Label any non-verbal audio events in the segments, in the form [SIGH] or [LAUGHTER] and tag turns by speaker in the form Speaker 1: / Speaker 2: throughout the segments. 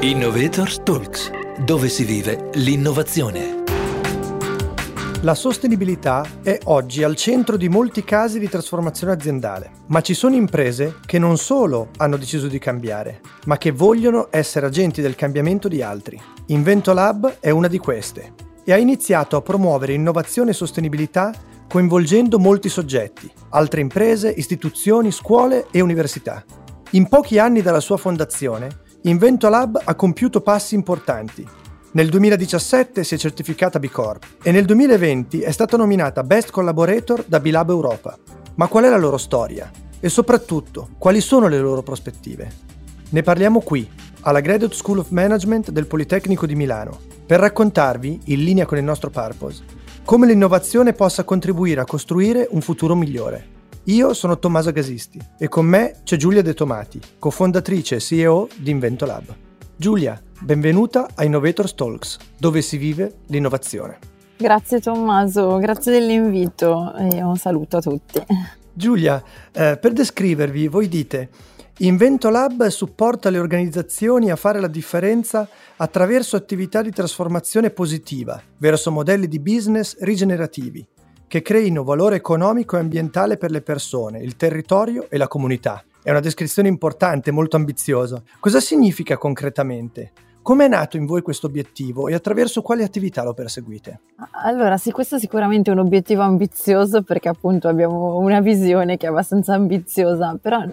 Speaker 1: Innovators Talks, dove si vive l'innovazione.
Speaker 2: La sostenibilità è oggi al centro di molti casi di trasformazione aziendale, ma ci sono imprese che non solo hanno deciso di cambiare, ma che vogliono essere agenti del cambiamento di altri. Invento Lab è una di queste e ha iniziato a promuovere innovazione e sostenibilità coinvolgendo molti soggetti, altre imprese, istituzioni, scuole e università. In pochi anni dalla sua fondazione, Invento Lab ha compiuto passi importanti. Nel 2017 si è certificata B Corp e nel 2020 è stata nominata Best Collaborator da B-Lab Europa. Ma qual è la loro storia? E soprattutto, quali sono le loro prospettive? Ne parliamo qui, alla Graduate School of Management del Politecnico di Milano, per raccontarvi, in linea con il nostro purpose, come l'innovazione possa contribuire a costruire un futuro migliore. Io sono Tommaso Gasisti e con me c'è Giulia De Tomati, cofondatrice e CEO di Invento Lab. Giulia, benvenuta a Innovators Talks, dove si vive l'innovazione.
Speaker 3: Grazie Tommaso, grazie dell'invito e un saluto a tutti.
Speaker 2: Giulia, eh, per descrivervi, voi dite Invento Lab supporta le organizzazioni a fare la differenza attraverso attività di trasformazione positiva verso modelli di business rigenerativi che creino valore economico e ambientale per le persone, il territorio e la comunità. È una descrizione importante, molto ambiziosa. Cosa significa concretamente? Come è nato in voi questo obiettivo e attraverso quali attività lo perseguite?
Speaker 3: Allora, sì, questo è sicuramente un obiettivo ambizioso perché appunto abbiamo una visione che è abbastanza ambiziosa, però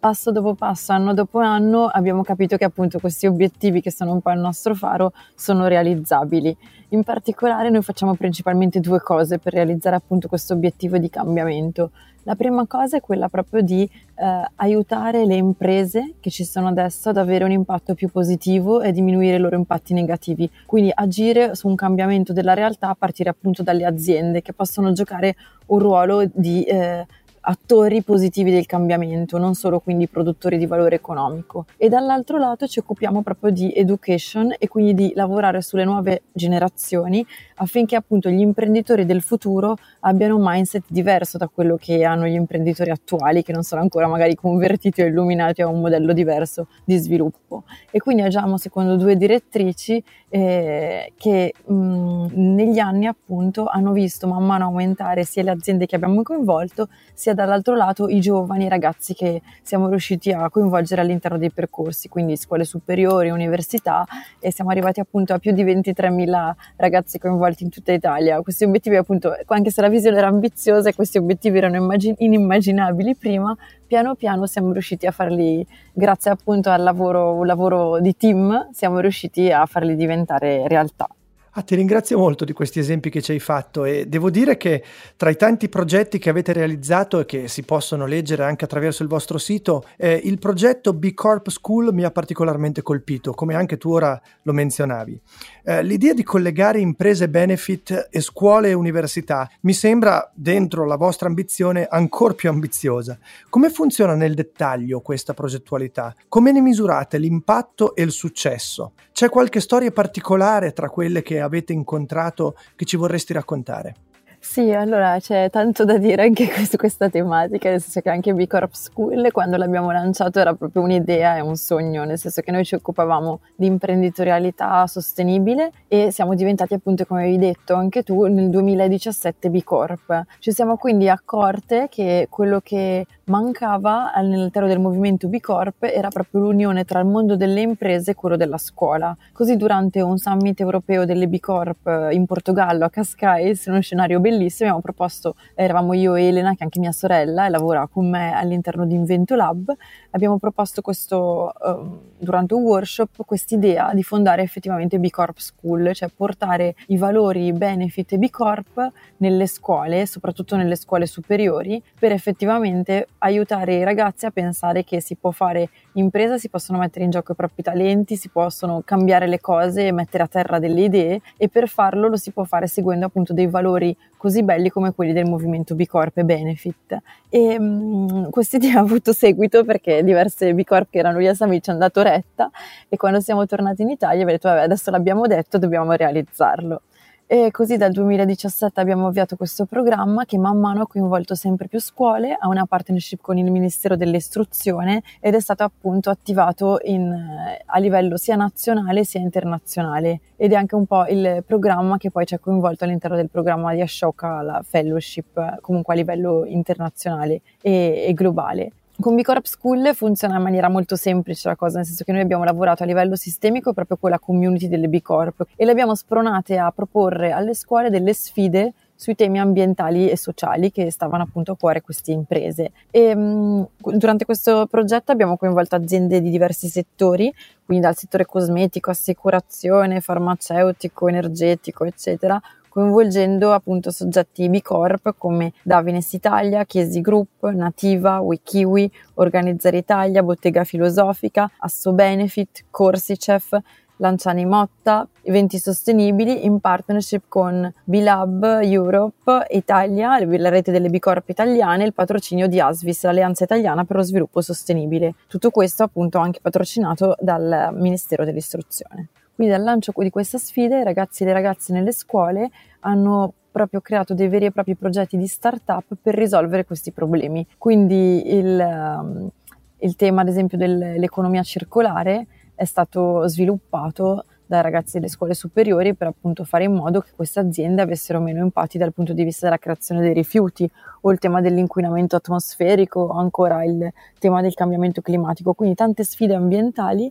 Speaker 3: passo dopo passo, anno dopo anno abbiamo capito che appunto questi obiettivi che sono un po' il nostro faro sono realizzabili. In particolare noi facciamo principalmente due cose per realizzare appunto questo obiettivo di cambiamento. La prima cosa è quella proprio di eh, aiutare le imprese che ci sono adesso ad avere un impatto più positivo e diminuire i loro impatti negativi, quindi agire su un cambiamento della realtà a partire appunto dalle aziende che possono giocare un ruolo di eh, attori positivi del cambiamento, non solo quindi produttori di valore economico. E dall'altro lato ci occupiamo proprio di education e quindi di lavorare sulle nuove generazioni affinché appunto gli imprenditori del futuro abbiano un mindset diverso da quello che hanno gli imprenditori attuali che non sono ancora magari convertiti o illuminati a un modello diverso di sviluppo. E quindi agiamo secondo due direttrici eh, che mh, negli anni appunto hanno visto man mano aumentare sia le aziende che abbiamo coinvolto sia dall'altro lato i giovani ragazzi che siamo riusciti a coinvolgere all'interno dei percorsi, quindi scuole superiori, università e siamo arrivati appunto a più di 23.000 ragazzi coinvolti coinvolti in tutta Italia. Questi obiettivi, appunto, anche se la visione era ambiziosa e questi obiettivi erano immagin- inimmaginabili prima, piano piano siamo riusciti a farli, grazie appunto al lavoro, lavoro di team, siamo riusciti a farli diventare realtà.
Speaker 2: Ah, ti ringrazio molto di questi esempi che ci hai fatto e devo dire che tra i tanti progetti che avete realizzato e che si possono leggere anche attraverso il vostro sito, eh, il progetto B Corp School mi ha particolarmente colpito, come anche tu ora lo menzionavi. Eh, l'idea di collegare imprese benefit e scuole e università mi sembra, dentro la vostra ambizione, ancora più ambiziosa. Come funziona nel dettaglio questa progettualità? Come ne misurate l'impatto e il successo? C'è qualche storia particolare tra quelle che avete incontrato che ci vorresti raccontare?
Speaker 3: Sì, allora c'è tanto da dire anche [LAUGHS] su questa tematica, nel senso che anche B Corp School quando l'abbiamo lanciato era proprio un'idea e un sogno, nel senso che noi ci occupavamo di imprenditorialità sostenibile e siamo diventati appunto, come avevi detto anche tu, nel 2017 B Corp. Ci siamo quindi accorte che quello che mancava all'interno del movimento B Corp era proprio l'unione tra il mondo delle imprese e quello della scuola. Così durante un summit europeo delle B Corp in Portogallo a Cascais, in uno scenario bellissimo, bellissimo, abbiamo proposto, eravamo io e Elena, che è anche mia sorella, e lavora con me all'interno di Invento Lab, abbiamo proposto questo, uh, durante un workshop, quest'idea di fondare effettivamente B Corp School, cioè portare i valori benefit B Corp nelle scuole, soprattutto nelle scuole superiori, per effettivamente aiutare i ragazzi a pensare che si può fare impresa, si possono mettere in gioco i propri talenti, si possono cambiare le cose mettere a terra delle idee e per farlo lo si può fare seguendo appunto dei valori così belli come quelli del movimento B Corp e Benefit. E um, questa [LAUGHS] idea ha avuto seguito perché diverse B Corp che erano lì a Sami ci hanno dato retta e quando siamo tornati in Italia abbiamo detto vabbè adesso l'abbiamo detto, dobbiamo realizzarlo. E così dal 2017 abbiamo avviato questo programma che man mano ha coinvolto sempre più scuole, ha una partnership con il Ministero dell'Istruzione ed è stato appunto attivato in, a livello sia nazionale sia internazionale ed è anche un po' il programma che poi ci ha coinvolto all'interno del programma di Ashoka, la fellowship comunque a livello internazionale e, e globale. Con B Corp School funziona in maniera molto semplice la cosa, nel senso che noi abbiamo lavorato a livello sistemico proprio con la community delle B Corp e le abbiamo spronate a proporre alle scuole delle sfide sui temi ambientali e sociali che stavano appunto a cuore queste imprese. E, durante questo progetto abbiamo coinvolto aziende di diversi settori, quindi dal settore cosmetico, assicurazione, farmaceutico, energetico, eccetera, coinvolgendo appunto soggetti B Corp come Davines Italia, Chiesi Group, Nativa, Wikiwi, Organizzare Italia, Bottega Filosofica, Asso Benefit, Corsicef, Lanciani Motta, eventi sostenibili in partnership con B-Lab Europe Italia, la rete delle B Corp italiane e il patrocinio di Asvis, l'Alleanza Italiana per lo Sviluppo Sostenibile. Tutto questo appunto anche patrocinato dal Ministero dell'Istruzione. Quindi dal lancio di questa sfida i ragazzi e le ragazze nelle scuole hanno proprio creato dei veri e propri progetti di start-up per risolvere questi problemi. Quindi il, um, il tema ad esempio dell'economia circolare è stato sviluppato dai ragazzi delle scuole superiori per appunto fare in modo che queste aziende avessero meno impatti dal punto di vista della creazione dei rifiuti o il tema dell'inquinamento atmosferico o ancora il tema del cambiamento climatico, quindi tante sfide ambientali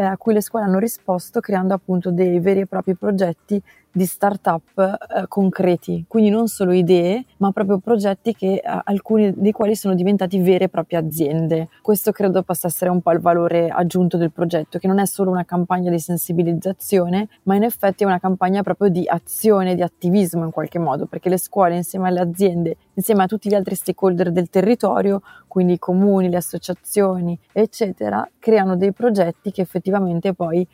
Speaker 3: eh, a cui le scuole hanno risposto creando appunto dei veri e propri progetti di start-up eh, concreti, quindi non solo idee, ma proprio progetti che eh, alcuni dei quali sono diventati vere e proprie aziende. Questo credo possa essere un po' il valore aggiunto del progetto, che non è solo una campagna di sensibilizzazione, ma in effetti è una campagna proprio di azione, di attivismo in qualche modo, perché le scuole insieme alle aziende, insieme a tutti gli altri stakeholder del territorio, quindi i comuni, le associazioni, eccetera, creano dei progetti che effettivamente poi eh,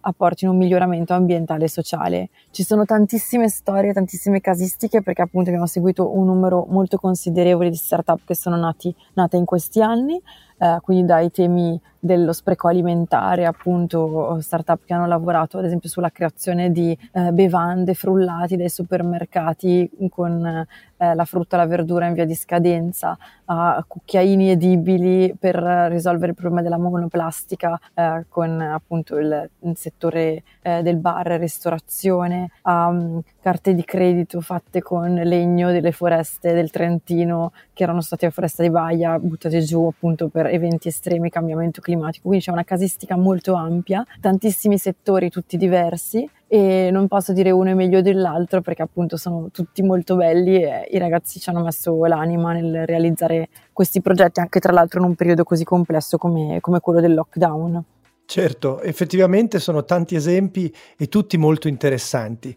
Speaker 3: apportino un miglioramento ambientale e sociale. Ci sono tantissime storie, tantissime casistiche perché appunto abbiamo seguito un numero molto considerevole di startup che sono nati, nate in questi anni, eh, quindi dai temi dello spreco alimentare, appunto startup che hanno lavorato ad esempio sulla creazione di eh, bevande frullati dai supermercati con eh, la frutta e la verdura in via di scadenza, a cucchiaini edibili per risolvere il problema della monoplastica eh, con appunto il, il settore eh, del bar e ristorazione, a um, carte di credito fatte con legno delle foreste del Trentino che erano state a foresta di Baia buttate giù appunto per eventi estremi, cambiamento climatico quindi c'è una casistica molto ampia, tantissimi settori tutti diversi e non posso dire uno è meglio dell'altro perché appunto sono tutti molto belli e i ragazzi ci hanno messo l'anima nel realizzare questi progetti anche tra l'altro in un periodo così complesso come, come quello del lockdown.
Speaker 2: Certo, effettivamente sono tanti esempi e tutti molto interessanti.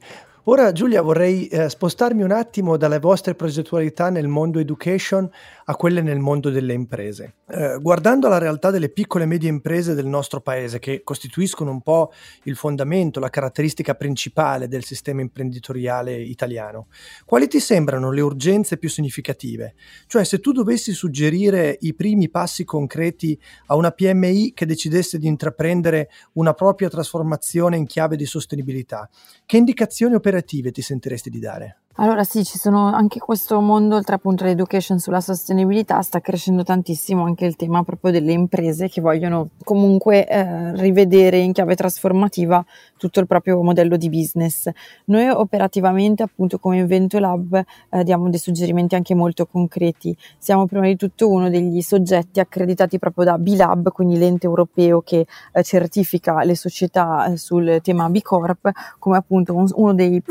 Speaker 2: Ora Giulia vorrei eh, spostarmi un attimo dalle vostre progettualità nel mondo education a quelle nel mondo delle imprese. Eh, guardando la realtà delle piccole e medie imprese del nostro paese, che costituiscono un po' il fondamento, la caratteristica principale del sistema imprenditoriale italiano, quali ti sembrano le urgenze più significative? Cioè se tu dovessi suggerire i primi passi concreti a una PMI che decidesse di intraprendere una propria trasformazione in chiave di sostenibilità, che indicazioni operative operative ti sentiresti di dare?
Speaker 3: Allora sì, ci sono anche questo mondo, oltre appunto all'education sulla sostenibilità, sta crescendo tantissimo anche il tema proprio delle imprese che vogliono comunque eh, rivedere in chiave trasformativa tutto il proprio modello di business. Noi operativamente appunto come Invento Lab eh, diamo dei suggerimenti anche molto concreti. Siamo prima di tutto uno degli soggetti accreditati proprio da B-Lab, quindi l'ente europeo che eh, certifica le società eh, sul tema B Corp, come appunto un, uno dei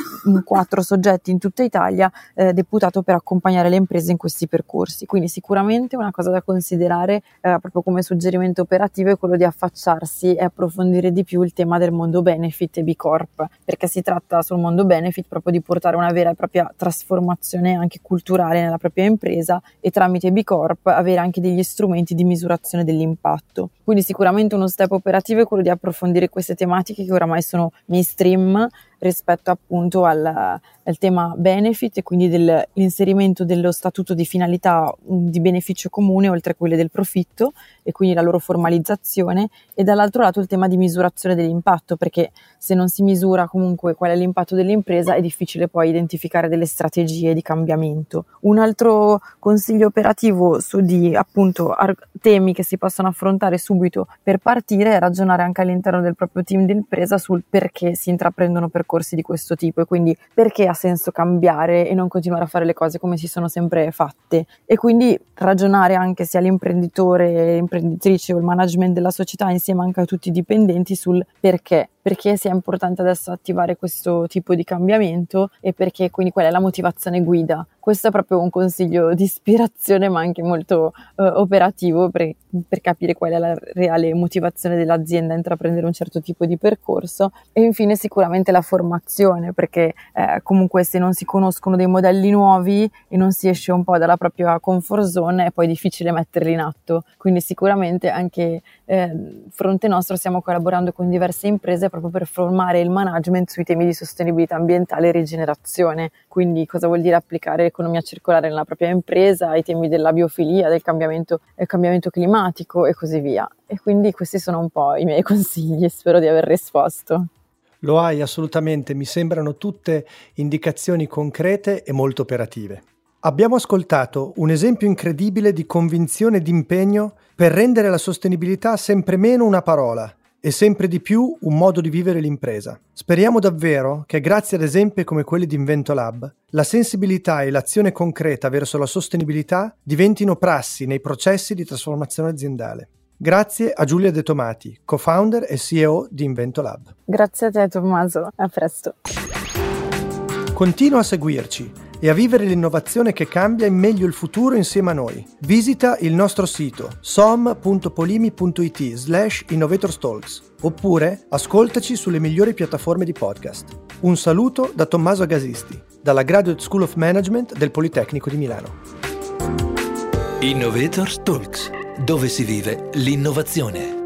Speaker 3: quattro soggetti in tutto tutta Italia eh, deputato per accompagnare le imprese in questi percorsi. Quindi sicuramente una cosa da considerare eh, proprio come suggerimento operativo è quello di affacciarsi e approfondire di più il tema del mondo benefit e B Corp, perché si tratta sul mondo benefit proprio di portare una vera e propria trasformazione anche culturale nella propria impresa e tramite B Corp avere anche degli strumenti di misurazione dell'impatto. Quindi sicuramente uno step operativo è quello di approfondire queste tematiche che oramai sono mainstream rispetto appunto al, al tema benefit e quindi dell'inserimento dello statuto di finalità di beneficio comune oltre a quelle del profitto e quindi la loro formalizzazione e dall'altro lato il tema di misurazione dell'impatto perché se non si misura comunque qual è l'impatto dell'impresa è difficile poi identificare delle strategie di cambiamento. Un altro consiglio operativo su di appunto ar- temi che si possono affrontare subito per partire è ragionare anche all'interno del proprio team d'impresa sul perché si intraprendono percorsi di questo tipo e quindi perché ha senso cambiare e non continuare a fare le cose come si sono sempre fatte? E quindi ragionare anche sia l'imprenditore, l'imprenditrice o il management della società insieme anche a tutti i dipendenti sul perché perché sia importante adesso attivare questo tipo di cambiamento e perché quindi qual è la motivazione guida. Questo è proprio un consiglio di ispirazione ma anche molto eh, operativo per, per, capire qual è la reale motivazione dell'azienda a intraprendere un certo tipo di percorso e infine sicuramente la formazione perché eh, comunque se non si conoscono dei modelli nuovi e non si esce un po' dalla propria comfort zone è poi difficile metterli in atto. Quindi sicuramente anche eh, fronte nostro stiamo collaborando con diverse imprese proprio per formare il management sui temi di sostenibilità ambientale e rigenerazione. Quindi cosa vuol dire applicare l'economia circolare nella propria impresa, i temi della biofilia, del cambiamento, del cambiamento climatico e così via. E quindi questi sono un po' i miei [LAUGHS] consigli, spero di aver risposto.
Speaker 2: Lo hai assolutamente, mi sembrano tutte indicazioni concrete e molto operative. Abbiamo ascoltato un esempio incredibile di convinzione e di impegno per rendere la sostenibilità sempre meno una parola e sempre di più un modo di vivere l'impresa. Speriamo davvero che grazie ad esempi come quelli di Invento Lab, la sensibilità e l'azione concreta verso la sostenibilità diventino prassi nei processi di trasformazione aziendale. Grazie a Giulia De Tomati, co-founder e CEO di Invento Lab.
Speaker 3: Grazie a te Tommaso, a presto.
Speaker 2: Continua a seguirci e a vivere l'innovazione che cambia in meglio il futuro insieme a noi. Visita il nostro sito som.polimi.it slash innovatorstalks oppure ascoltaci sulle migliori piattaforme di podcast. Un saluto da Tommaso Agasisti, dalla Graduate School of Management del Politecnico di Milano.
Speaker 1: Innovators Talks, dove si vive l'innovazione.